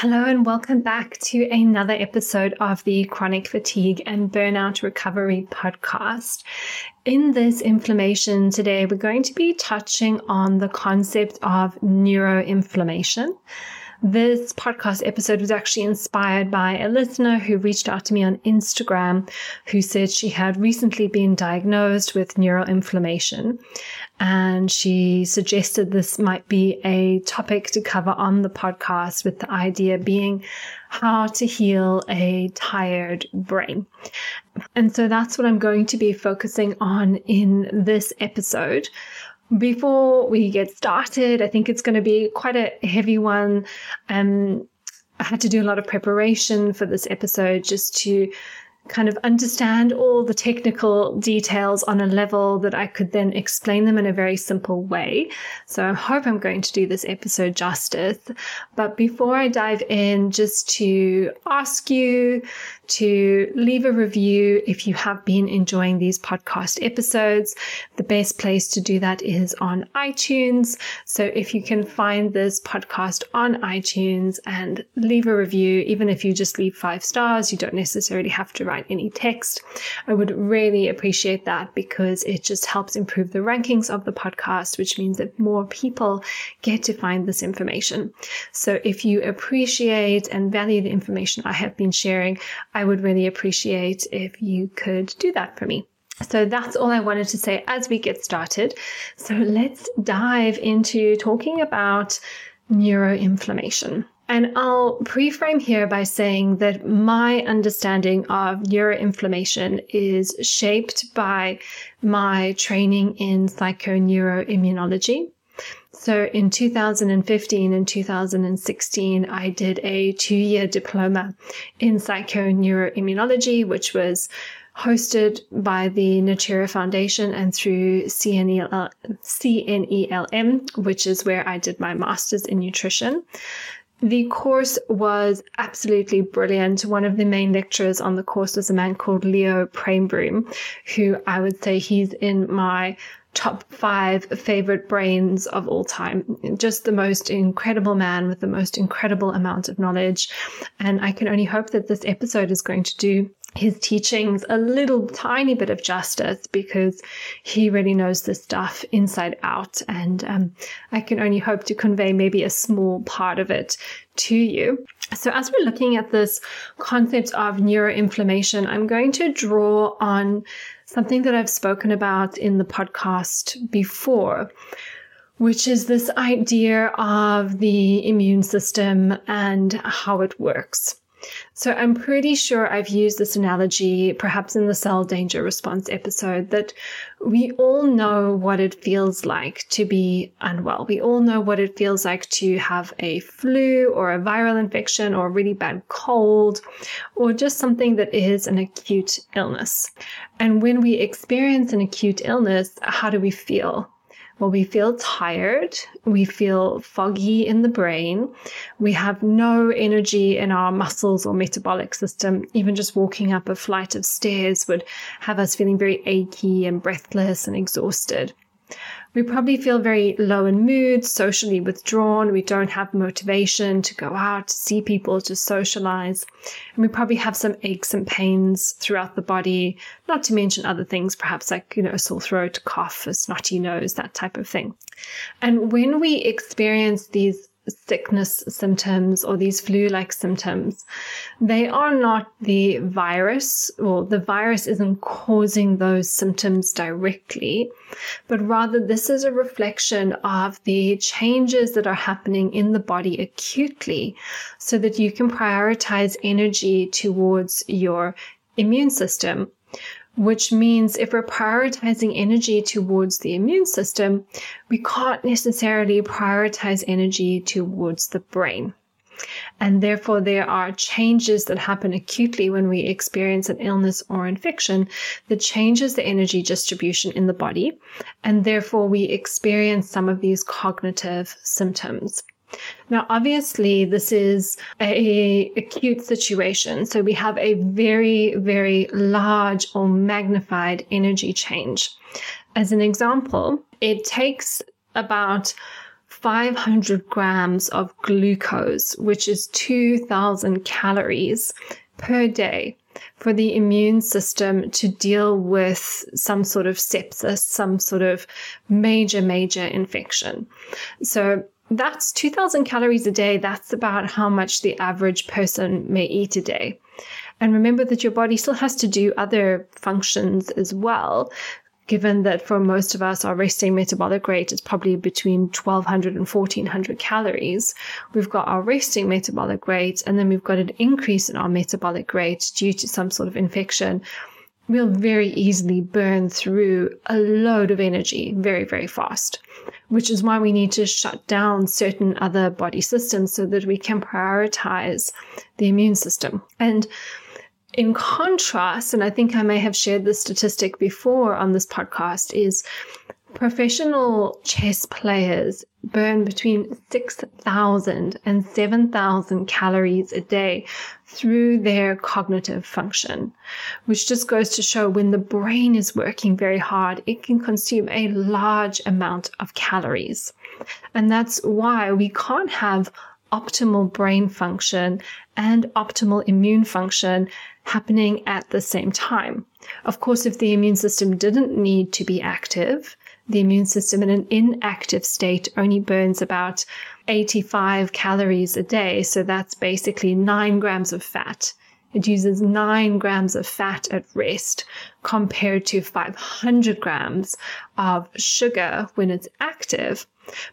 Hello, and welcome back to another episode of the Chronic Fatigue and Burnout Recovery Podcast. In this inflammation today, we're going to be touching on the concept of neuroinflammation. This podcast episode was actually inspired by a listener who reached out to me on Instagram who said she had recently been diagnosed with neuroinflammation. And she suggested this might be a topic to cover on the podcast, with the idea being how to heal a tired brain. And so that's what I'm going to be focusing on in this episode. Before we get started, I think it's going to be quite a heavy one. Um, I had to do a lot of preparation for this episode just to kind of understand all the technical details on a level that I could then explain them in a very simple way. So I hope I'm going to do this episode justice. But before I dive in, just to ask you to leave a review if you have been enjoying these podcast episodes. The best place to do that is on iTunes. So if you can find this podcast on iTunes and leave a review, even if you just leave five stars, you don't necessarily have to write any text. I would really appreciate that because it just helps improve the rankings of the podcast, which means that more people get to find this information. So if you appreciate and value the information I have been sharing, I would really appreciate if you could do that for me. So that's all I wanted to say as we get started. So let's dive into talking about neuroinflammation. And I'll preframe here by saying that my understanding of neuroinflammation is shaped by my training in psychoneuroimmunology. So in 2015 and 2016, I did a two year diploma in psychoneuroimmunology, which was hosted by the Natura Foundation and through CNEL, CNELM, which is where I did my master's in nutrition. The course was absolutely brilliant. One of the main lecturers on the course was a man called Leo Pruimboom, who I would say he's in my top five favorite brains of all time. Just the most incredible man with the most incredible amount of knowledge. And I can only hope that this episode is going to do his teachings a little tiny bit of justice because he really knows this stuff inside out. And um, I can only hope to convey maybe a small part of it to you. So, as we're looking at this concept of neuroinflammation, I'm going to draw on something that I've spoken about in the podcast before, which is this idea of the immune system and how it works. So I'm pretty sure I've used this analogy perhaps in the cell danger response episode that we all know what it feels like to be unwell. We all know what it feels like to have a flu or a viral infection or a really bad cold or just something that is an acute illness. And when we experience an acute illness, how do we feel? Well, we feel tired. We feel foggy in the brain. We have no energy in our muscles or metabolic system. Even just walking up a flight of stairs would have us feeling very achy and breathless and exhausted. We probably feel very low in mood, socially withdrawn. We don't have motivation to go out, to see people, to socialize. And we probably have some aches and pains throughout the body, not to mention other things, perhaps like, you know, a sore throat, a cough, a snotty nose, that type of thing. And when we experience these sickness symptoms or these flu like symptoms, they are not the virus, or the virus isn't causing those symptoms directly, but rather this is a reflection of the changes that are happening in the body acutely so that you can prioritize energy towards your immune system which means if we're prioritizing energy towards the immune system, we can't necessarily prioritize energy towards the brain. And therefore, there are changes that happen acutely when we experience an illness or infection that changes the energy distribution in the body. And therefore, we experience some of these cognitive symptoms. Now, obviously, this is a acute situation. So we have a very, very large or magnified energy change. As an example, it takes about 500 grams of glucose, which is 2,000 calories per day for the immune system to deal with some sort of sepsis, some sort of major, major infection. So that's 2000 calories a day. That's about how much the average person may eat a day. And remember that your body still has to do other functions as well given that for most of us, our resting metabolic rate is probably between 1200 and 1400 calories. We've got our resting metabolic rate, and then we've got an increase in our metabolic rate due to some sort of infection. We'll very easily burn through a load of energy very, very fast, which is why we need to shut down certain other body systems so that we can prioritize the immune system. And in contrast, and I think I may have shared this statistic before on this podcast, is professional chess players burn between 6,000 and 7,000 calories a day through their cognitive function, which just goes to show when the brain is working very hard, it can consume a large amount of calories. And that's why we can't have optimal brain function and optimal immune function happening at the same time. Of course, if the immune system didn't need to be active, the immune system in an inactive state only burns about 85 calories a day. So that's basically nine grams of fat. It uses nine grams of fat at rest compared to 500 grams of sugar when it's active.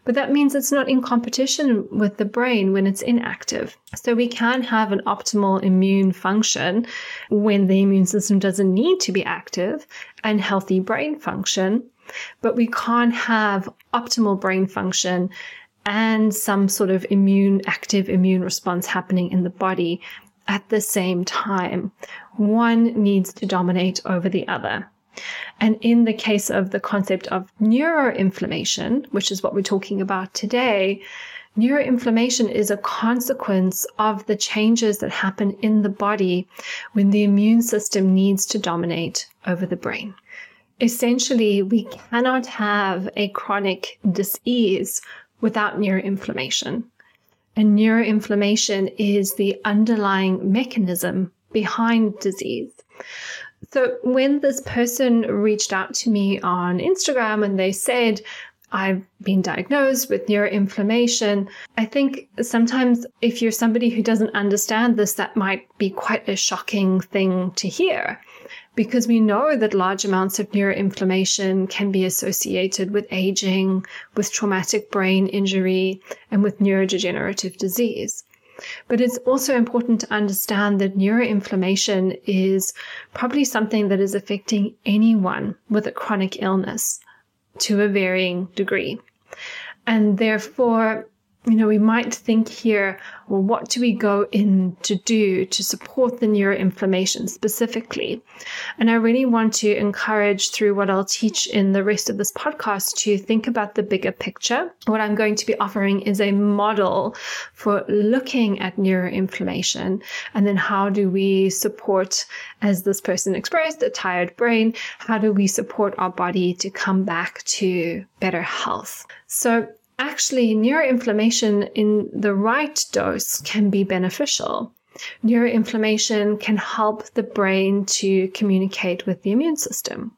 But that means it's not in competition with the brain when it's inactive. So we can have an optimal immune function when the immune system doesn't need to be active and healthy brain function. But we can't have optimal brain function and some sort of immune, active immune response happening in the body at the same time. One needs to dominate over the other. And in the case of the concept of neuroinflammation, which is what we're talking about today, neuroinflammation is a consequence of the changes that happen in the body when the immune system needs to dominate over the brain. Essentially, we cannot have a chronic disease without neuroinflammation. And neuroinflammation is the underlying mechanism behind disease. So when this person reached out to me on Instagram and they said, I've been diagnosed with neuroinflammation. I think sometimes if you're somebody who doesn't understand this, that might be quite a shocking thing to hear because we know that large amounts of neuroinflammation can be associated with aging, with traumatic brain injury, and with neurodegenerative disease. But it's also important to understand that neuroinflammation is probably something that is affecting anyone with a chronic illness to a varying degree. And therefore, you know, we might think here, well, what do we go in to do to support the neuroinflammation specifically? And I really want to encourage through what I'll teach in the rest of this podcast to think about the bigger picture. What I'm going to be offering is a model for looking at neuroinflammation and then how do we support, as this person expressed, a tired brain, how do we support our body to come back to better health? So actually, neuroinflammation in the right dose can be beneficial. Neuroinflammation can help the brain to communicate with the immune system.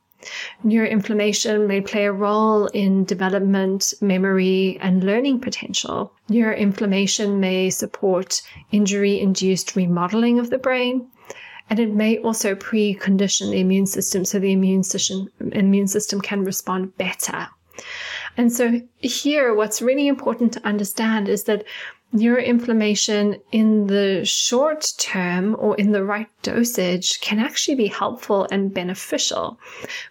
Neuroinflammation may play a role in development, memory, and learning potential. Neuroinflammation may support injury induced remodeling of the brain. And it may also precondition the immune system so the immune system, immune system can respond better. And so here, what's really important to understand is that neuroinflammation in the short term or in the right dosage can actually be helpful and beneficial.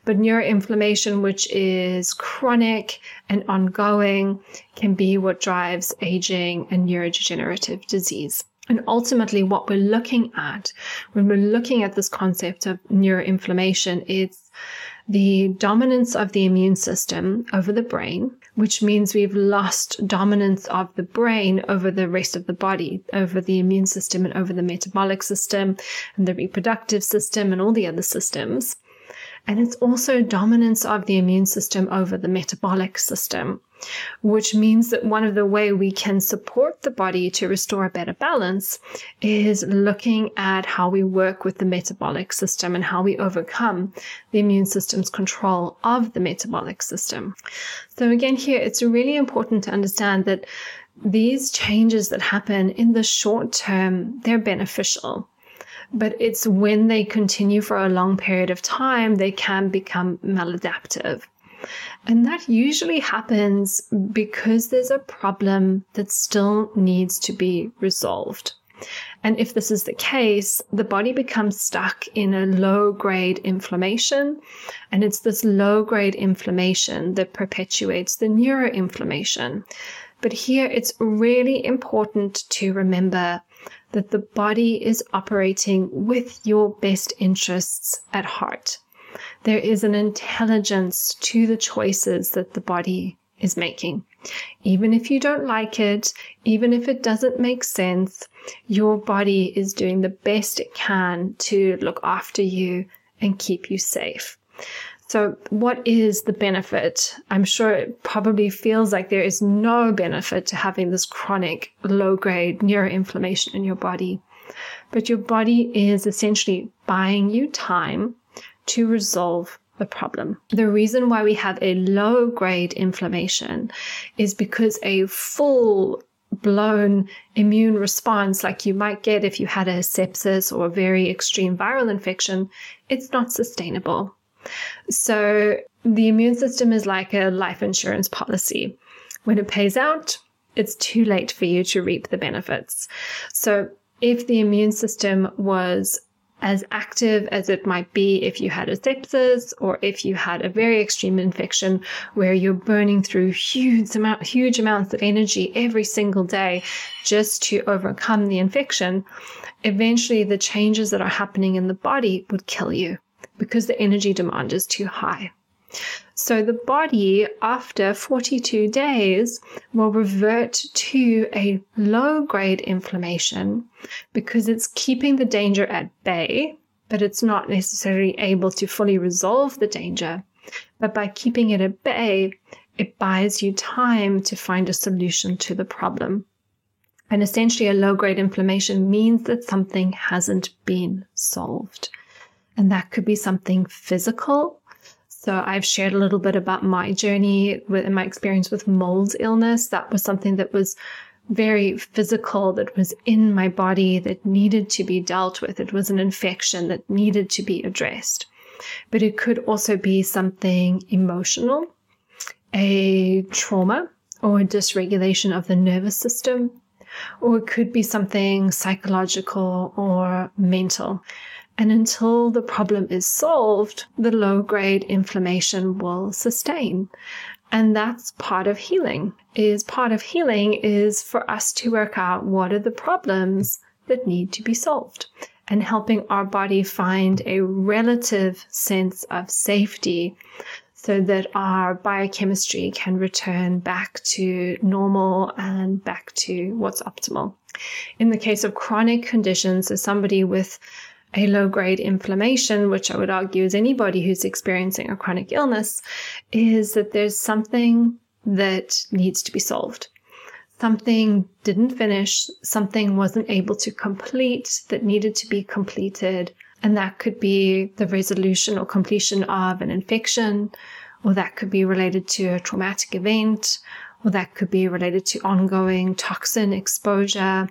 But neuroinflammation, which is chronic and ongoing, can be what drives aging and neurodegenerative disease. And ultimately, what we're looking at when we're looking at this concept of neuroinflammation is the dominance of the immune system over the brain, which means we've lost dominance of the brain over the rest of the body, over the immune system and over the metabolic system and the reproductive system and all the other systems. And it's also dominance of the immune system over the metabolic system, which means that one of the way we can support the body to restore a better balance is looking at how we work with the metabolic system and how we overcome the immune system's control of the metabolic system. So again, here it's really important to understand that these changes that happen in the short term, they're beneficial but it's when they continue for a long period of time, they can become maladaptive. And that usually happens because there's a problem that still needs to be resolved. And if this is the case, the body becomes stuck in a low grade inflammation. And it's this low grade inflammation that perpetuates the neuroinflammation. But here it's really important to remember that the body is operating with your best interests at heart. There is an intelligence to the choices that the body is making. Even if you don't like it, even if it doesn't make sense, your body is doing the best it can to look after you and keep you safe. So, what is the benefit? I'm sure it probably feels like there is no benefit to having this chronic low grade neuroinflammation in your body. But your body is essentially buying you time to resolve the problem. The reason why we have a low grade inflammation is because a full blown immune response like you might get if you had a sepsis or a very extreme viral infection, it's not sustainable. So the immune system is like a life insurance policy. When it pays out, it's too late for you to reap the benefits. So if the immune system was as active as it might be if you had a sepsis or if you had a very extreme infection where you're burning through huge amount huge amounts of energy every single day just to overcome the infection eventually the changes that are happening in the body would kill you because the energy demand is too high. So the body, after 42 days, will revert to a low grade inflammation because it's keeping the danger at bay, but it's not necessarily able to fully resolve the danger. But by keeping it at bay, it buys you time to find a solution to the problem. And essentially, a low grade inflammation means that something hasn't been solved. And that could be something physical. So I've shared a little bit about my journey with my experience with mold illness. That was something that was very physical, that was in my body, that needed to be dealt with. It was an infection that needed to be addressed. But it could also be something emotional, a trauma, or a dysregulation of the nervous system, or it could be something psychological or mental. And until the problem is solved, the low grade inflammation will sustain. And that's part of healing. Is part of healing is for us to work out what are the problems that need to be solved and helping our body find a relative sense of safety so that our biochemistry can return back to normal and back to what's optimal. In the case of chronic conditions, as somebody with a low grade inflammation, which I would argue is anybody who's experiencing a chronic illness, is that there's something that needs to be solved. Something didn't finish, something wasn't able to complete that needed to be completed. And that could be the resolution or completion of an infection, or that could be related to a traumatic event, or that could be related to ongoing toxin exposure,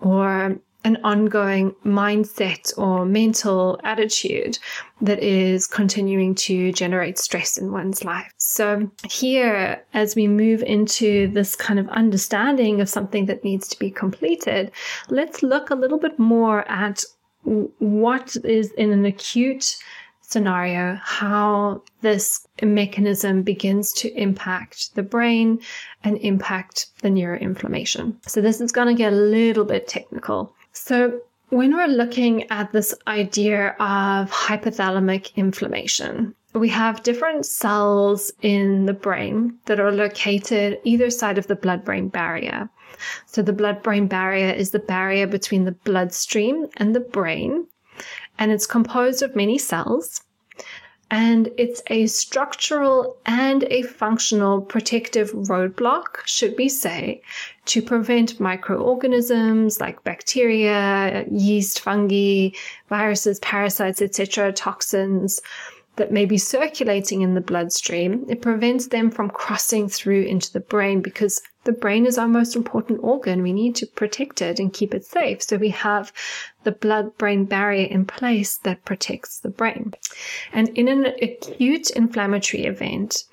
or an ongoing mindset or mental attitude that is continuing to generate stress in one's life. So, here, as we move into this kind of understanding of something that needs to be completed, let's look a little bit more at what is in an acute scenario, how this mechanism begins to impact the brain and impact the neuroinflammation. So, this is going to get a little bit technical. So, when we're looking at this idea of hypothalamic inflammation, we have different cells in the brain that are located either side of the blood brain barrier. So, the blood brain barrier is the barrier between the bloodstream and the brain, and it's composed of many cells. And it's a structural and a functional protective roadblock, should we say, to prevent microorganisms like bacteria, yeast, fungi, viruses, parasites, etc., toxins that may be circulating in the bloodstream. It prevents them from crossing through into the brain because the brain is our most important organ. We need to protect it and keep it safe. So we have the blood brain barrier in place that protects the brain. And in an acute inflammatory event,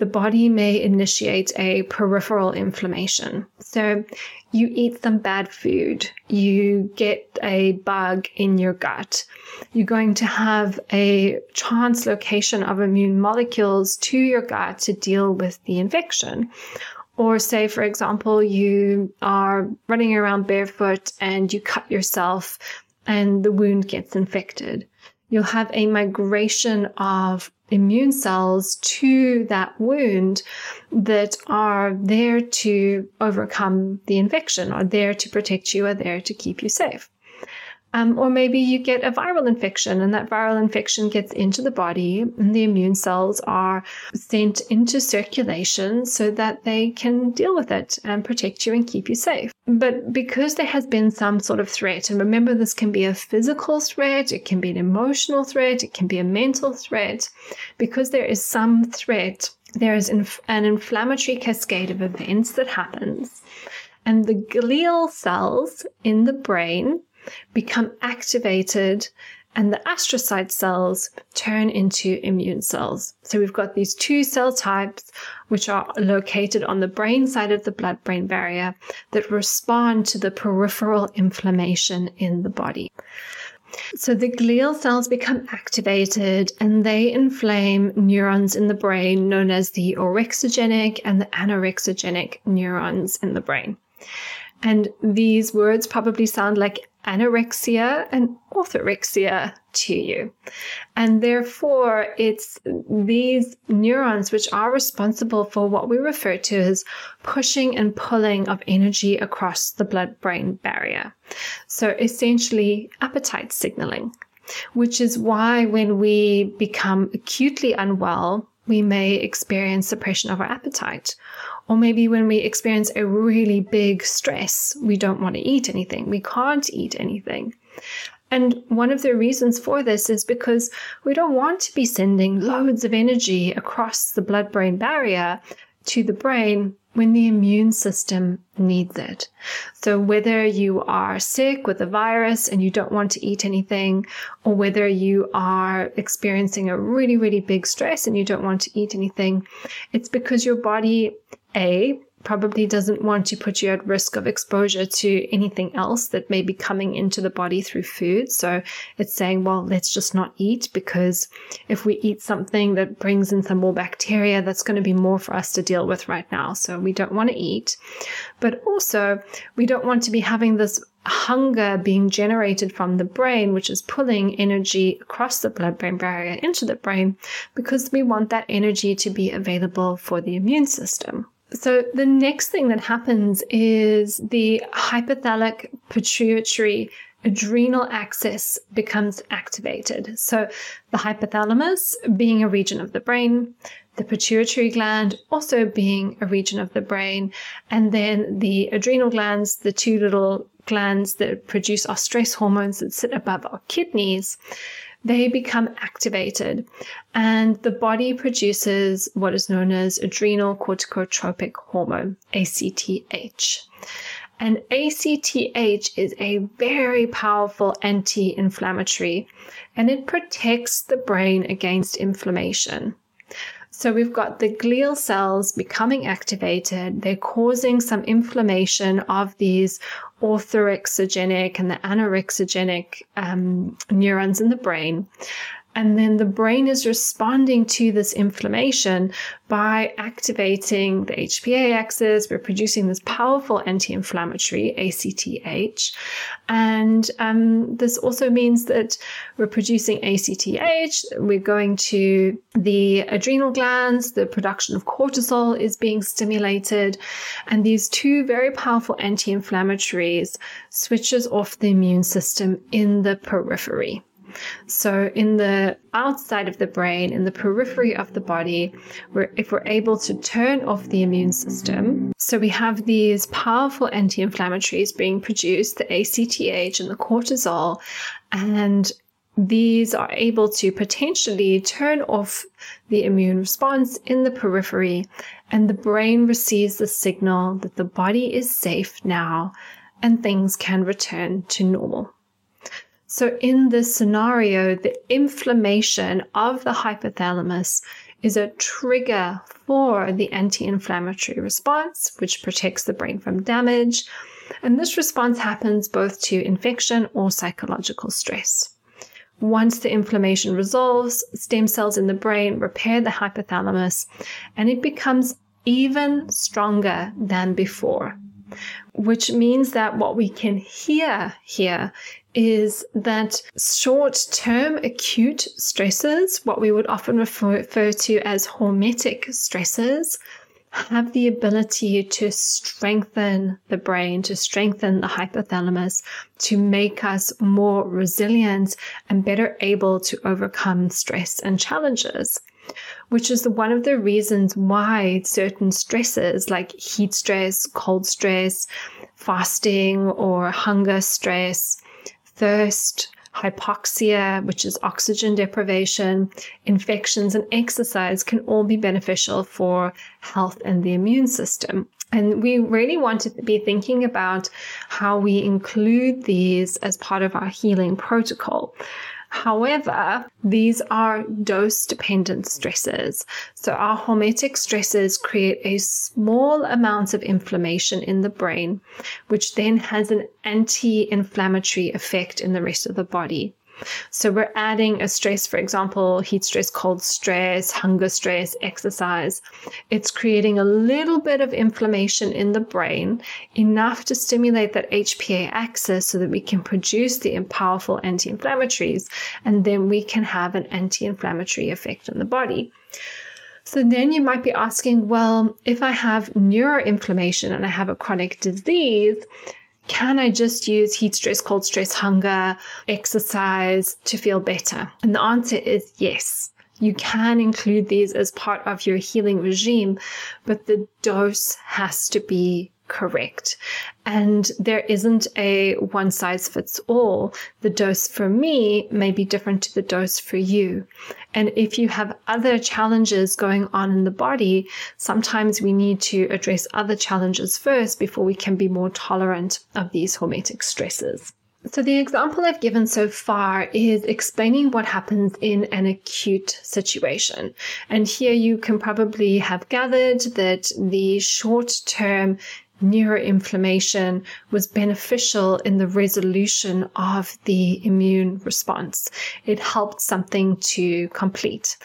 the body may initiate a peripheral inflammation. So you eat some bad food, you get a bug in your gut, you're going to have a translocation of immune molecules to your gut to deal with the infection. Or say, for example, you are running around barefoot and you cut yourself and the wound gets infected. You'll have a migration of immune cells to that wound that are there to overcome the infection, are there to protect you, are there to keep you safe. Um, or maybe you get a viral infection and that viral infection gets into the body and the immune cells are sent into circulation so that they can deal with it and protect you and keep you safe. But because there has been some sort of threat, and remember this can be a physical threat, it can be an emotional threat, it can be a mental threat, because there is some threat, there is an inflammatory cascade of events that happens. And the glial cells in the brain become activated and the astrocyte cells turn into immune cells. So we've got these two cell types, which are located on the brain side of the blood brain barrier that respond to the peripheral inflammation in the body. So the glial cells become activated and they inflame neurons in the brain known as the orexigenic and the anorexigenic neurons in the brain. And these words probably sound like anorexia and orthorexia to you. And therefore, it's these neurons which are responsible for what we refer to as pushing and pulling of energy across the blood brain barrier. So essentially, appetite signaling, which is why when we become acutely unwell, we may experience suppression of our appetite or maybe when we experience a really big stress, we don't want to eat anything. We can't eat anything. And one of the reasons for this is because we don't want to be sending loads of energy across the blood brain barrier to the brain when the immune system needs it. So whether you are sick with a virus and you don't want to eat anything, or whether you are experiencing a really, really big stress and you don't want to eat anything, it's because your body a, probably doesn't want to put you at risk of exposure to anything else that may be coming into the body through food. So it's saying, well, let's just not eat because if we eat something that brings in some more bacteria, that's going to be more for us to deal with right now. So we don't want to eat. But also, we don't want to be having this hunger being generated from the brain, which is pulling energy across the blood brain barrier into the brain because we want that energy to be available for the immune system. So the next thing that happens is the hypothalamic pituitary adrenal axis becomes activated. So the hypothalamus being a region of the brain, the pituitary gland also being a region of the brain, and then the adrenal glands, the two little glands that produce our stress hormones that sit above our kidneys, they become activated and the body produces what is known as adrenal corticotropic hormone, ACTH. And ACTH is a very powerful anti inflammatory and it protects the brain against inflammation. So we've got the glial cells becoming activated. They're causing some inflammation of these orthorexigenic and the anorexigenic um, neurons in the brain. And then the brain is responding to this inflammation by activating the HPA axis. We're producing this powerful anti inflammatory ACTH. And um, this also means that we're producing ACTH. We're going to the adrenal glands. The production of cortisol is being stimulated. And these two very powerful anti inflammatories switches off the immune system in the periphery. So, in the outside of the brain, in the periphery of the body, if we're able to turn off the immune system, so we have these powerful anti inflammatories being produced, the ACTH and the cortisol, and these are able to potentially turn off the immune response in the periphery, and the brain receives the signal that the body is safe now and things can return to normal. So, in this scenario, the inflammation of the hypothalamus is a trigger for the anti inflammatory response, which protects the brain from damage. And this response happens both to infection or psychological stress. Once the inflammation resolves, stem cells in the brain repair the hypothalamus and it becomes even stronger than before. Which means that what we can hear here is that short term acute stresses, what we would often refer, to as hormetic stresses, have the ability to strengthen the brain, to strengthen the hypothalamus, to make us more resilient and better able to overcome stress and challenges. Which is one of the reasons why certain stresses like heat stress, cold stress, fasting or hunger stress, thirst, hypoxia, which is oxygen deprivation, infections, and exercise can all be beneficial for health and the immune system. And we really want to be thinking about how we include these as part of our healing protocol. However, these are dose dependent stresses. So our hormetic stresses create a small amount of inflammation in the brain, which then has an anti inflammatory effect in the rest of the body. So we're adding a stress, for example, heat stress, cold stress, hunger stress, exercise. It's creating a little bit of inflammation in the brain, enough to stimulate that HPA axis so that we can produce the powerful anti inflammatories, and then we can have an anti inflammatory effect on the body. So then you might be asking, well, if I have neuroinflammation and I have a chronic disease, can I just use heat stress, cold stress, hunger, exercise to feel better? And the answer is yes. You can include these as part of your healing regime, but the dose has to be correct. And there isn't a one size fits all. The dose for me may be different to the dose for you. And if you have other challenges going on in the body, sometimes we need to address other challenges first before we can be more tolerant of these hormetic stresses. So, the example I've given so far is explaining what happens in an acute situation. And here you can probably have gathered that the short term neuroinflammation was beneficial in the resolution of the immune response. It helped something to complete.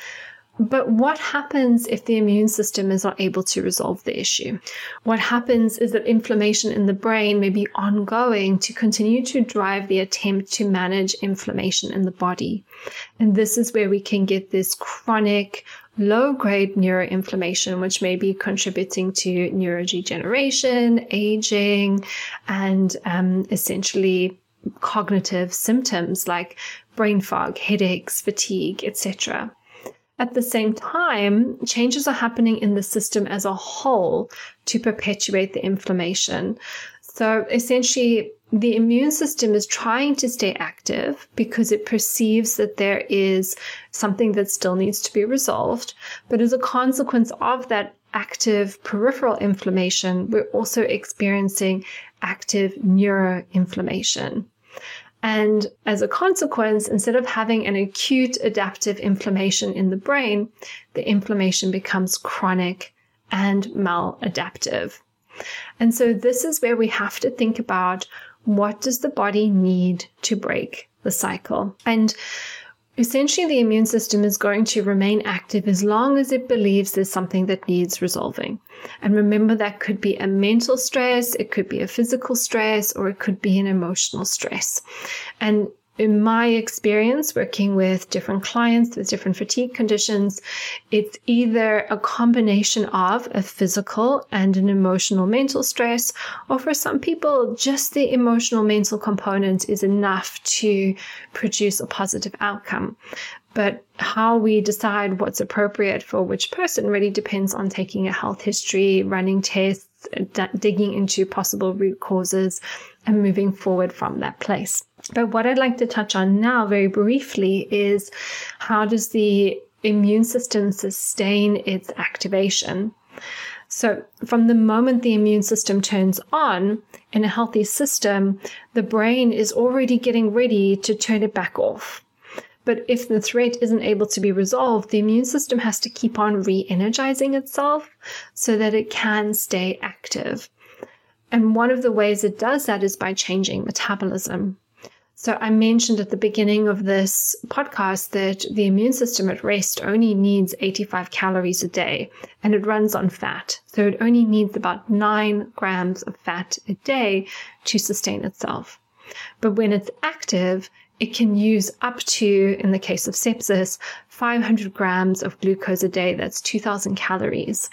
But what happens if the immune system is not able to resolve the issue? What happens is that inflammation in the brain may be ongoing to continue to drive the attempt to manage inflammation in the body. And this is where we can get this chronic low grade neuroinflammation, which may be contributing to neurodegeneration, aging, and um, essentially cognitive symptoms like brain fog, headaches, fatigue, etc. At the same time, changes are happening in the system as a whole to perpetuate the inflammation. So essentially, the immune system is trying to stay active because it perceives that there is something that still needs to be resolved. But as a consequence of that active peripheral inflammation, we're also experiencing active neuroinflammation. And as a consequence, instead of having an acute adaptive inflammation in the brain, the inflammation becomes chronic and maladaptive. And so this is where we have to think about what does the body need to break the cycle? And essentially, the immune system is going to remain active as long as it believes there's something that needs resolving. And remember, that could be a mental stress, it could be a physical stress, or it could be an emotional stress. And in my experience working with different clients with different fatigue conditions, it's either a combination of a physical and an emotional mental stress, or for some people, just the emotional mental component is enough to produce a positive outcome. But how we decide what's appropriate for which person really depends on taking a health history, running tests, d- digging into possible root causes, and moving forward from that place. But what I'd like to touch on now, very briefly, is how does the immune system sustain its activation? So, from the moment the immune system turns on in a healthy system, the brain is already getting ready to turn it back off. But if the threat isn't able to be resolved, the immune system has to keep on re energizing itself so that it can stay active. And one of the ways it does that is by changing metabolism. So I mentioned at the beginning of this podcast that the immune system at rest only needs 85 calories a day and it runs on fat. So it only needs about nine grams of fat a day to sustain itself. But when it's active, it can use up to, in the case of sepsis, 500 grams of glucose a day. That's 2000 calories.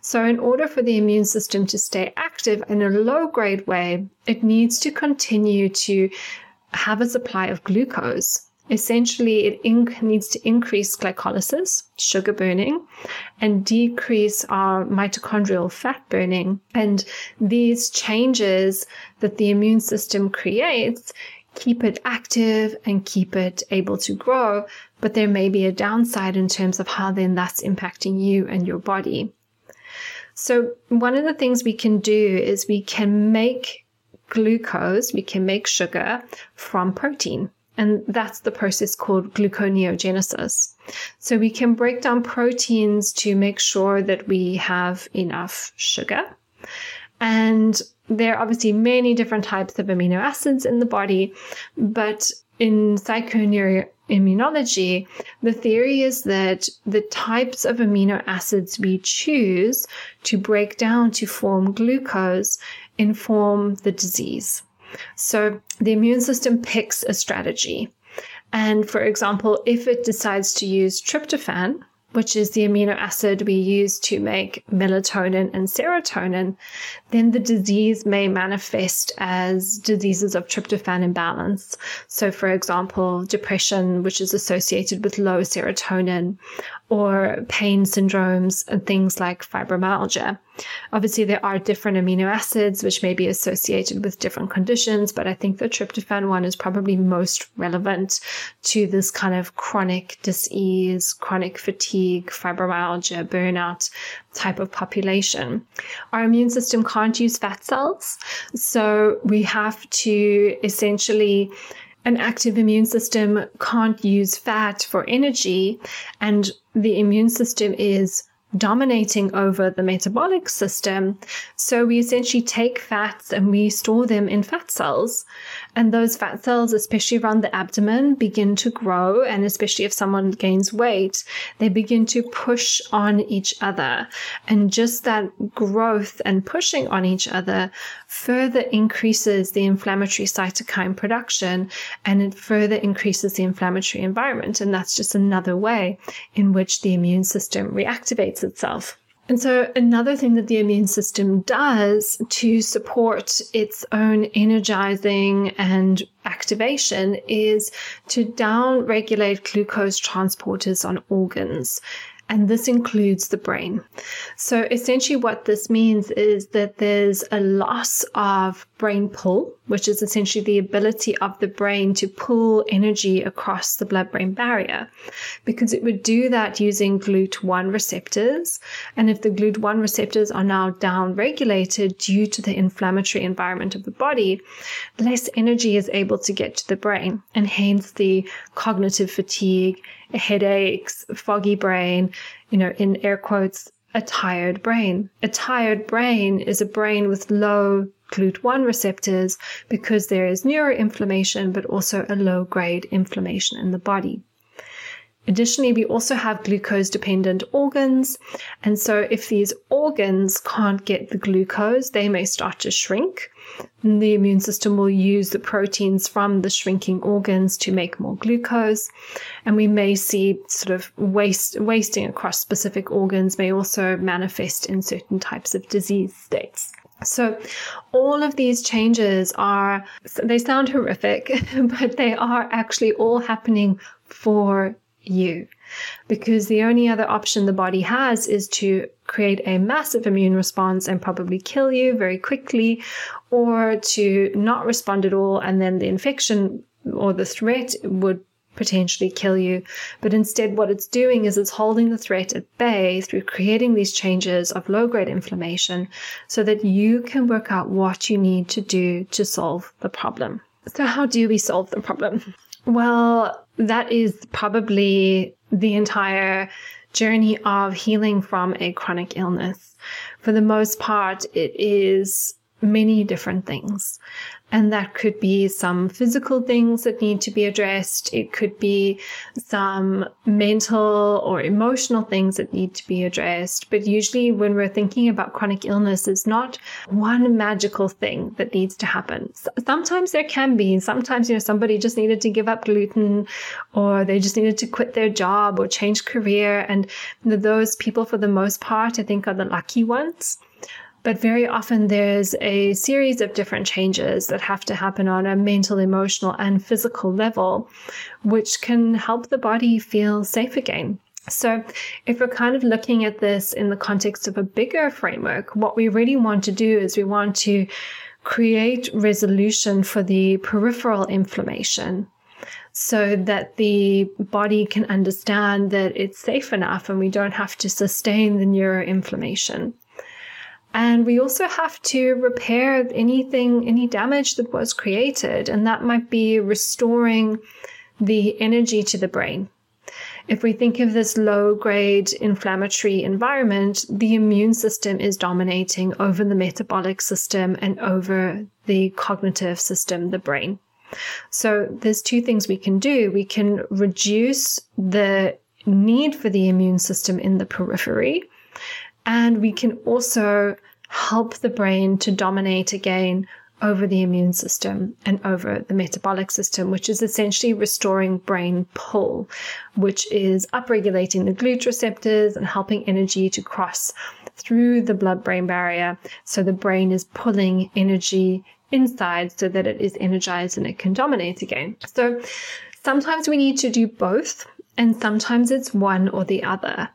So, in order for the immune system to stay active in a low grade way, it needs to continue to have a supply of glucose. Essentially, it needs to increase glycolysis, sugar burning, and decrease our mitochondrial fat burning. And these changes that the immune system creates keep it active and keep it able to grow, but there may be a downside in terms of how then that's impacting you and your body. So, one of the things we can do is we can make glucose, we can make sugar from protein. And that's the process called gluconeogenesis. So we can break down proteins to make sure that we have enough sugar. And there are obviously many different types of amino acids in the body, but in psychoneuroimmunology, the theory is that the types of amino acids we choose to break down to form glucose inform the disease. So the immune system picks a strategy. And for example, if it decides to use tryptophan, which is the amino acid we use to make melatonin and serotonin, then the disease may manifest as diseases of tryptophan imbalance. So, for example, depression, which is associated with low serotonin, or pain syndromes and things like fibromyalgia. Obviously, there are different amino acids which may be associated with different conditions, but I think the tryptophan one is probably most relevant to this kind of chronic disease, chronic fatigue, fibromyalgia, burnout type of population. Our immune system can't use fat cells, so we have to essentially an active immune system can't use fat for energy and the immune system is dominating over the metabolic system. So we essentially take fats and we store them in fat cells. And those fat cells, especially around the abdomen, begin to grow. And especially if someone gains weight, they begin to push on each other. And just that growth and pushing on each other further increases the inflammatory cytokine production and it further increases the inflammatory environment. And that's just another way in which the immune system reactivates itself. And so, another thing that the immune system does to support its own energizing and activation is to down regulate glucose transporters on organs and this includes the brain. So essentially, what this means is that there's a loss of brain pull, which is essentially the ability of the brain to pull energy across the blood brain barrier, because it would do that using GLUT1 receptors. And if the GLUT1 receptors are now down regulated due to the inflammatory environment of the body, less energy is able to get to the brain, and hence the cognitive fatigue headaches, foggy brain, you know, in air quotes, a tired brain. A tired brain is a brain with low GLUT1 receptors because there is neuroinflammation, but also a low grade inflammation in the body. Additionally, we also have glucose dependent organs. And so if these organs can't get the glucose, they may start to shrink. And the immune system will use the proteins from the shrinking organs to make more glucose. And we may see sort of waste, wasting across specific organs may also manifest in certain types of disease states. So, all of these changes are, they sound horrific, but they are actually all happening for you. Because the only other option the body has is to create a massive immune response and probably kill you very quickly, or to not respond at all, and then the infection or the threat would potentially kill you. But instead, what it's doing is it's holding the threat at bay through creating these changes of low grade inflammation so that you can work out what you need to do to solve the problem. So, how do we solve the problem? Well, that is probably the entire journey of healing from a chronic illness. For the most part, it is many different things. And that could be some physical things that need to be addressed. It could be some mental or emotional things that need to be addressed. But usually when we're thinking about chronic illness, it's not one magical thing that needs to happen. Sometimes there can be. Sometimes, you know, somebody just needed to give up gluten or they just needed to quit their job or change career. And those people, for the most part, I think are the lucky ones. But very often there's a series of different changes that have to happen on a mental, emotional, and physical level, which can help the body feel safe again. So, if we're kind of looking at this in the context of a bigger framework, what we really want to do is we want to create resolution for the peripheral inflammation so that the body can understand that it's safe enough and we don't have to sustain the neuroinflammation. And we also have to repair anything, any damage that was created. And that might be restoring the energy to the brain. If we think of this low grade inflammatory environment, the immune system is dominating over the metabolic system and over the cognitive system, the brain. So there's two things we can do. We can reduce the need for the immune system in the periphery and we can also help the brain to dominate again over the immune system and over the metabolic system, which is essentially restoring brain pull, which is upregulating the GLUT receptors and helping energy to cross through the blood brain barrier. So the brain is pulling energy inside so that it is energized and it can dominate again. So sometimes we need to do both, and sometimes it's one or the other.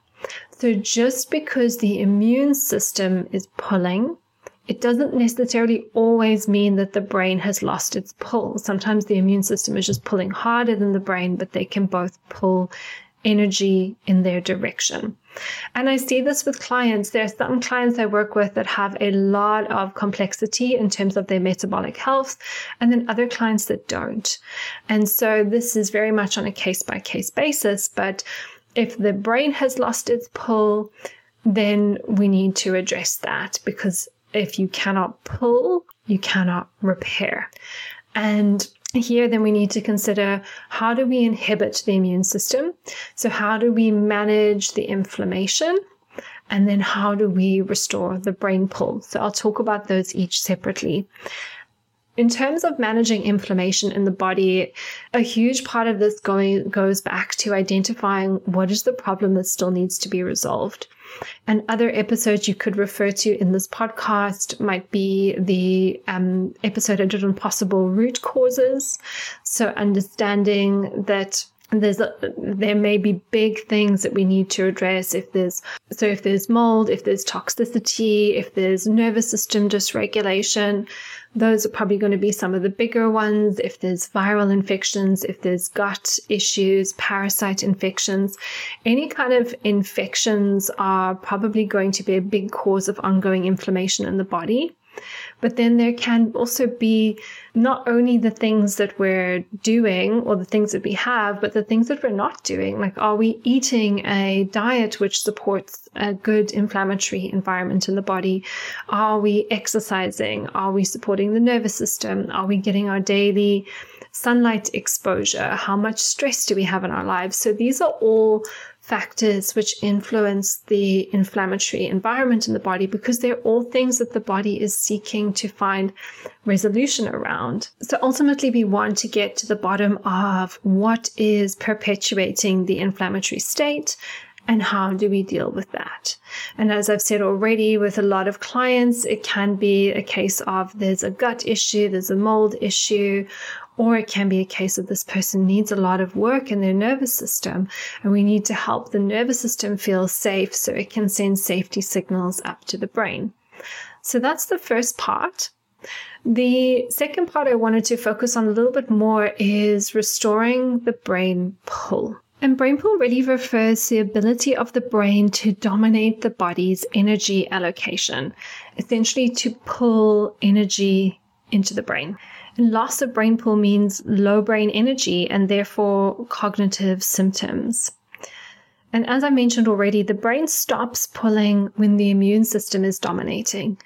So just because the immune system is pulling, it doesn't necessarily always mean that the brain has lost its pull. Sometimes the immune system is just pulling harder than the brain, but they can both pull energy in their direction. And I see this with clients. There are some clients I work with that have a lot of complexity in terms of their metabolic health, and then other clients that don't. And so this is very much on a case by case basis, but if the brain has lost its pull, then we need to address that because if you cannot pull, you cannot repair. And here, then we need to consider how do we inhibit the immune system? So, how do we manage the inflammation? And then, how do we restore the brain pull? So, I'll talk about those each separately. In terms of managing inflammation in the body, a huge part of this going, goes back to identifying what is the problem that still needs to be resolved. And other episodes you could refer to in this podcast might be the um, episode I did on possible root causes. So understanding that there's there may be big things that we need to address. If there's so if there's mold if there's toxicity if there's nervous system dysregulation those are probably going to be some of the bigger ones. If there's viral infections if there's gut issues parasite infections any kind of infections are probably going to be a big cause of ongoing inflammation in the body but then there can also be not only the things that we're doing or the things that we have, but the things that we're not doing. Like, are we eating a diet which supports a good inflammatory environment in the body? Are we exercising? Are we supporting the nervous system? Are we getting our daily sunlight exposure, how much stress do we have in our lives. So these are all factors which influence the inflammatory environment in the body because they're all things that the body is seeking to find resolution around. So ultimately, we want to get to the bottom of what is perpetuating the inflammatory state and how do we deal with that? And as I've said already, with a lot of clients, it can be a case of there's a gut issue, there's a mold issue, or it can be a case of this person needs a lot of work in their nervous system, and we need to help the nervous system feel safe so it can send safety signals up to the brain. So that's the first part. The second part I wanted to focus on a little bit more is restoring the brain pull. And brain pull really refers to the ability of the brain to dominate the body's energy allocation, essentially to pull energy into the brain. And Loss of brain pull means low brain energy and therefore cognitive symptoms. And as I mentioned already, the brain stops pulling when the immune system is dominating.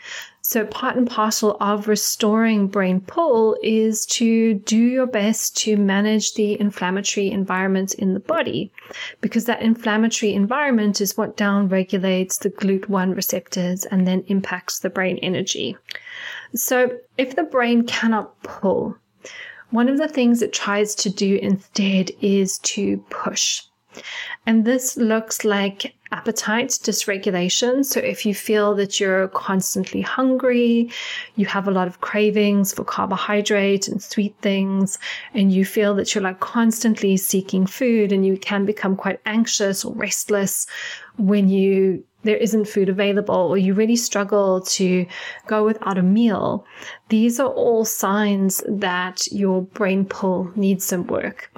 So, part and parcel of restoring brain pull is to do your best to manage the inflammatory environment in the body, because that inflammatory environment is what downregulates the GLUT1 receptors and then impacts the brain energy. So, if the brain cannot pull, one of the things it tries to do instead is to push. And this looks like appetite dysregulation. So, if you feel that you're constantly hungry, you have a lot of cravings for carbohydrate and sweet things, and you feel that you're like constantly seeking food and you can become quite anxious or restless when you there isn't food available or you really struggle to go without a meal, these are all signs that your brain pull needs some work.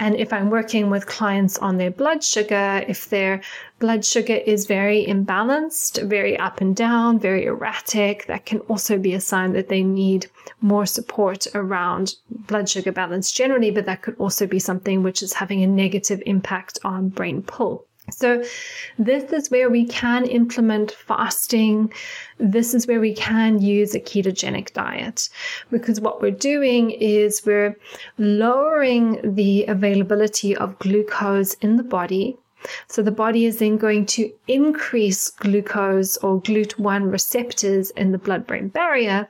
And if I'm working with clients on their blood sugar, if their blood sugar is very imbalanced, very up and down, very erratic, that can also be a sign that they need more support around blood sugar balance generally, but that could also be something which is having a negative impact on brain pull. So, this is where we can implement fasting. This is where we can use a ketogenic diet because what we're doing is we're lowering the availability of glucose in the body so the body is then going to increase glucose or GLUT1 receptors in the blood brain barrier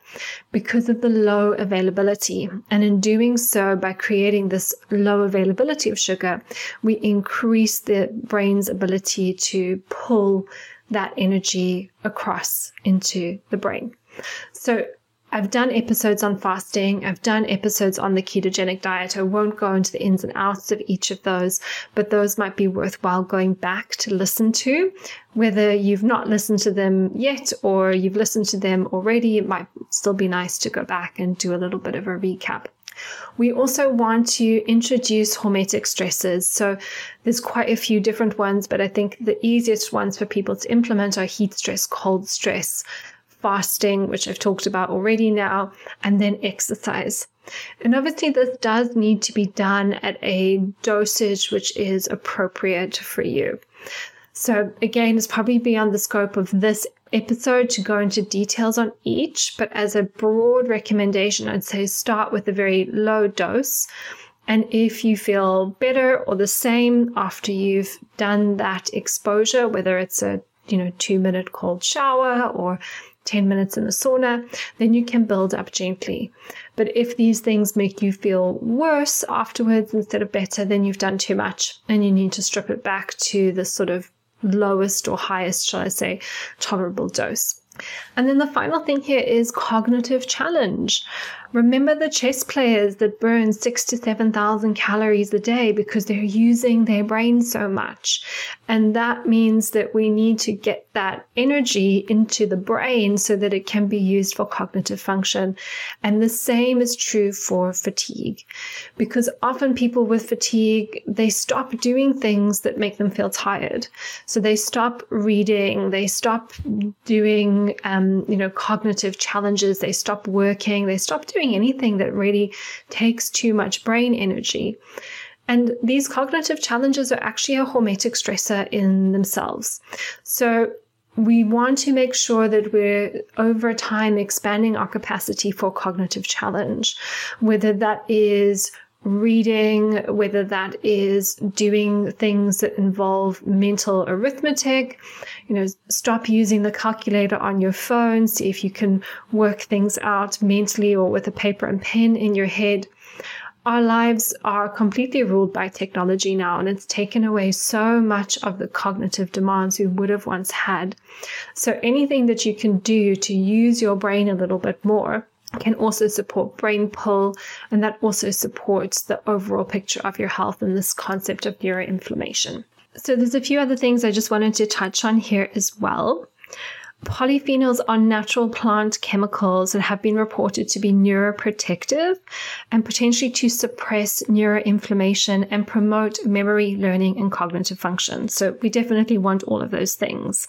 because of the low availability. And in doing so, by creating this low availability of sugar, we increase the brain's ability to pull that energy across into the brain. So I've done episodes on fasting. I've done episodes on the ketogenic diet. I won't go into the ins and outs of each of those, but those might be worthwhile going back to listen to. Whether you've not listened to them yet or you've listened to them already, it might still be nice to go back and do a little bit of a recap. We also want to introduce hormetic stresses. So there's quite a few different ones, but I think the easiest ones for people to implement are heat stress, cold stress, fasting, which I've talked about already now, and then exercise. And obviously, this does need to be done at a dosage which is appropriate for you. So, again, it's probably beyond the scope of this episode to go into details on each, but as a broad recommendation, I'd say start with a very low dose. And if you feel better or the same after you've done that exposure, whether it's a you know, two minute cold shower or 10 minutes in the sauna, then you can build up gently. But if these things make you feel worse afterwards instead of better, then you've done too much and you need to strip it back to the sort of lowest or highest, shall I say, tolerable dose. And then the final thing here is cognitive challenge. Remember the chess players that burn six to 7,000 calories a day because they're using their brain so much. And that means that we need to get that energy into the brain so that it can be used for cognitive function. And the same is true for fatigue because often people with fatigue, they stop doing things that make them feel tired. So they stop reading, they stop doing, um, you know, cognitive challenges, they stop working, they stop doing doing anything that really takes too much brain energy. And these cognitive challenges are actually a hormetic stressor in themselves. So we want to make sure that we're over time expanding our capacity for cognitive challenge, whether that is reading, whether that is doing things that involve mental arithmetic, you know, stop using the calculator on your phone, see if you can work things out mentally or with a paper and pen in your head. Our lives are completely ruled by technology now, and it's taken away so much of the cognitive demands we would have once had. So, anything that you can do to use your brain a little bit more can also support brain pull, and that also supports the overall picture of your health and this concept of neuroinflammation. So, there's a few other things I just wanted to touch on here as well. Polyphenols are natural plant chemicals that have been reported to be neuroprotective and potentially to suppress neuroinflammation and promote memory, learning, and cognitive function. So, we definitely want all of those things.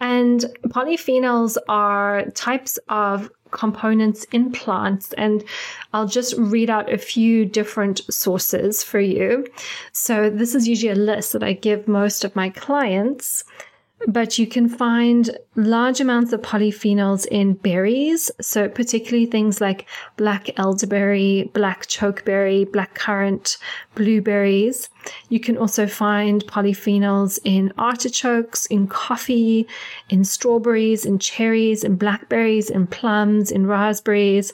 And polyphenols are types of components in plants. And I'll just read out a few different sources for you. So, this is usually a list that I give most of my clients but you can find large amounts of polyphenols in berries. So, particularly things like black elderberry, black chokeberry, black currant, blueberries. You can also find polyphenols in artichokes, in coffee, in strawberries, in cherries, in blackberries, in plums, in raspberries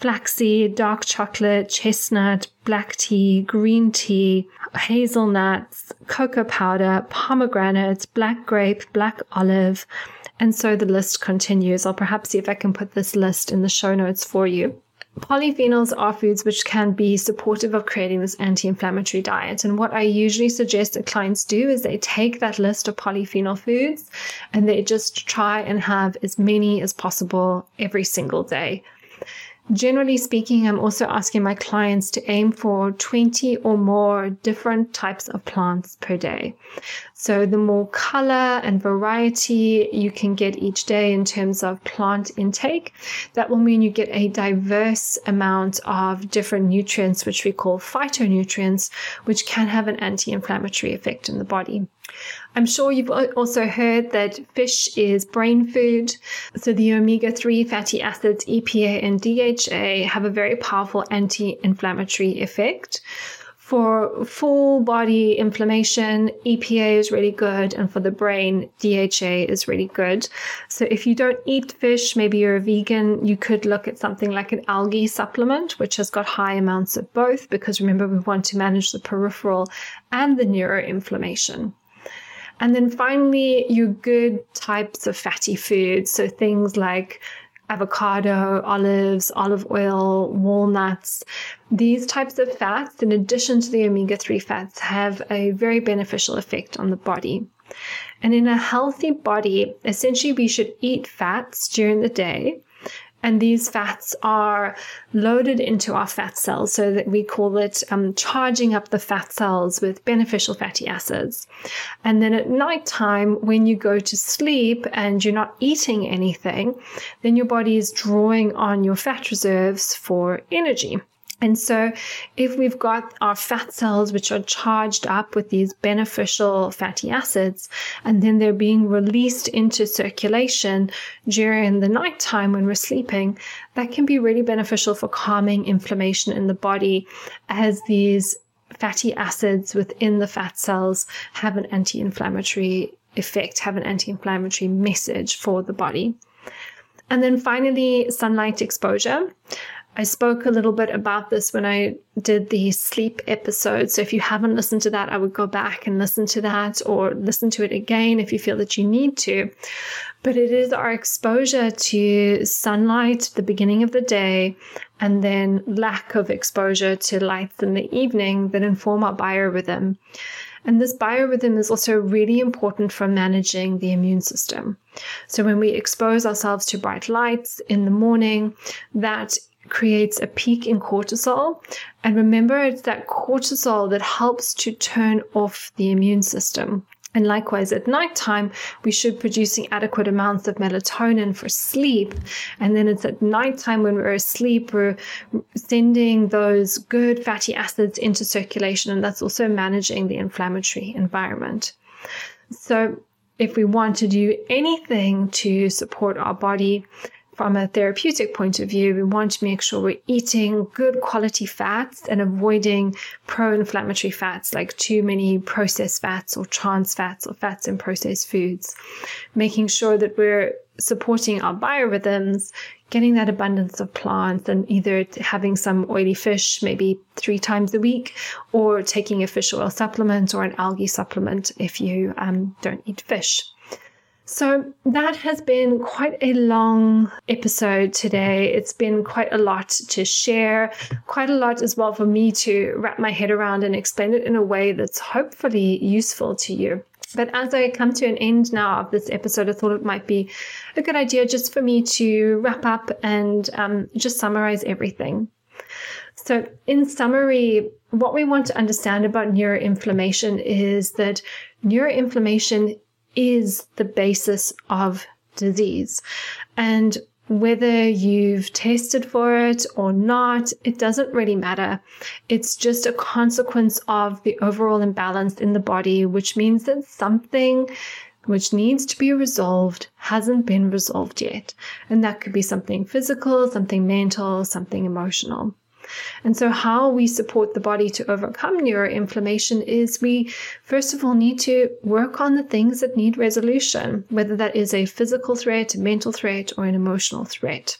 flaxseed, dark chocolate, chestnut, black tea, green tea, hazelnuts, cocoa powder, pomegranates, black grape, black olive, and so the list continues. I'll perhaps see if I can put this list in the show notes for you. Polyphenols are foods which can be supportive of creating this anti inflammatory diet. And what I usually suggest that clients do is they take that list of polyphenol foods and they just try and have as many as possible every single day. Generally speaking, I'm also asking my clients to aim for 20 or more different types of plants per day. So the more color and variety you can get each day in terms of plant intake, that will mean you get a diverse amount of different nutrients, which we call phytonutrients, which can have an anti-inflammatory effect in the body. I'm sure you've also heard that fish is brain food. So the omega 3 fatty acids, EPA and DHA, have a very powerful anti inflammatory effect. For full body inflammation, EPA is really good. And for the brain, DHA is really good. So if you don't eat fish, maybe you're a vegan, you could look at something like an algae supplement, which has got high amounts of both, because remember, we want to manage the peripheral and the neuroinflammation. And then finally, your good types of fatty foods. So things like avocado, olives, olive oil, walnuts. These types of fats, in addition to the omega 3 fats, have a very beneficial effect on the body. And in a healthy body, essentially, we should eat fats during the day and these fats are loaded into our fat cells so that we call it um, charging up the fat cells with beneficial fatty acids. And then at nighttime, when you go to sleep and you're not eating anything, then your body is drawing on your fat reserves for energy. And so, if we've got our fat cells, which are charged up with these beneficial fatty acids, and then they're being released into circulation during the nighttime when we're sleeping, that can be really beneficial for calming inflammation in the body as these fatty acids within the fat cells have an anti inflammatory effect, have an anti inflammatory message for the body. And then finally, sunlight exposure. I spoke a little bit about this when I did the sleep episode. So if you haven't listened to that, I would go back and listen to that or listen to it again if you feel that you need to. But it is our exposure to sunlight the beginning of the day and then lack of exposure to lights in the evening that inform our biorhythm. And this biorhythm is also really important for managing the immune system. So when we expose ourselves to bright lights in the morning, that creates a peak in cortisol. And remember, it's that cortisol that helps to turn off the immune system. And likewise, at nighttime, we should be producing adequate amounts of melatonin for sleep. And then it's at nighttime when we're asleep, we're sending those good fatty acids into circulation. And that's also managing the inflammatory environment. So if we want to do anything to support our body, from a therapeutic point of view, we want to make sure we're eating good quality fats and avoiding pro inflammatory fats like too many processed fats or trans fats or fats in processed foods. Making sure that we're supporting our biorhythms, getting that abundance of plants, and either having some oily fish maybe three times a week, or taking a fish oil supplement or an algae supplement if you um, don't eat fish. So that has been quite a long episode today. It's been quite a lot to share, quite a lot as well for me to wrap my head around and explain it in a way that's hopefully useful to you. But as I come to an end now of this episode, I thought it might be a good idea just for me to wrap up and um, just summarize everything. So, in summary, what we want to understand about neuroinflammation is that neuroinflammation is the basis of disease. And whether you've tested for it or not, it doesn't really matter. It's just a consequence of the overall imbalance in the body, which means that something which needs to be resolved hasn't been resolved yet. And that could be something physical, something mental, something emotional. And so, how we support the body to overcome neuroinflammation is we, first of all, need to work on the things that need resolution, whether that is a physical threat, a mental threat, or an emotional threat.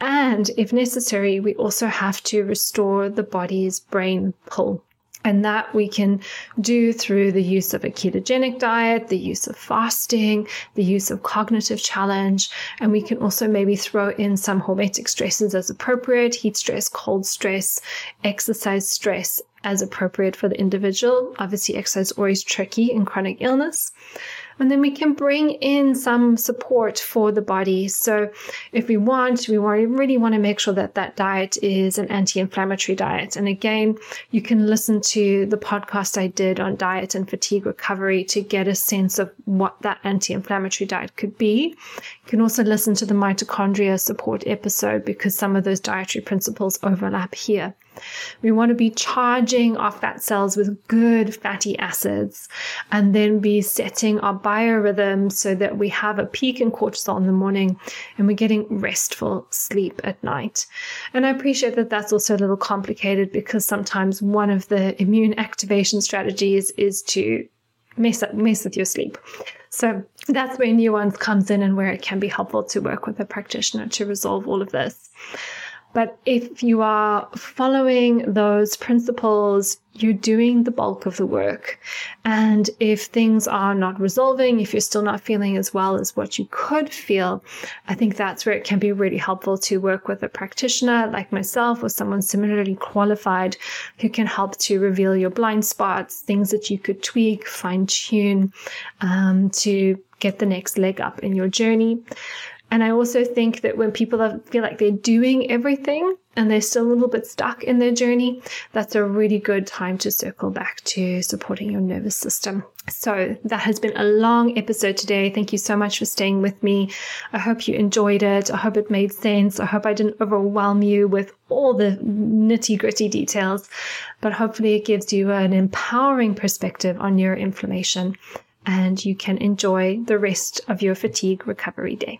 And if necessary, we also have to restore the body's brain pull. And that we can do through the use of a ketogenic diet, the use of fasting, the use of cognitive challenge. And we can also maybe throw in some hormetic stresses as appropriate, heat stress, cold stress, exercise stress as appropriate for the individual. Obviously, exercise is always tricky in chronic illness. And then we can bring in some support for the body. So if we want, we really want to make sure that that diet is an anti-inflammatory diet. And again, you can listen to the podcast I did on diet and fatigue recovery to get a sense of what that anti-inflammatory diet could be. You can also listen to the mitochondria support episode because some of those dietary principles overlap here. We want to be charging our fat cells with good fatty acids and then be setting our biorhythms so that we have a peak in cortisol in the morning and we're getting restful sleep at night. And I appreciate that that's also a little complicated because sometimes one of the immune activation strategies is to mess up, mess with your sleep. So that's where nuance comes in and where it can be helpful to work with a practitioner to resolve all of this. But if you are following those principles, you're doing the bulk of the work. And if things are not resolving, if you're still not feeling as well as what you could feel, I think that's where it can be really helpful to work with a practitioner like myself or someone similarly qualified who can help to reveal your blind spots, things that you could tweak, fine tune um, to get the next leg up in your journey. And I also think that when people are, feel like they're doing everything and they're still a little bit stuck in their journey, that's a really good time to circle back to supporting your nervous system. So that has been a long episode today. Thank you so much for staying with me. I hope you enjoyed it. I hope it made sense. I hope I didn't overwhelm you with all the nitty gritty details, but hopefully it gives you an empowering perspective on your inflammation and you can enjoy the rest of your fatigue recovery day.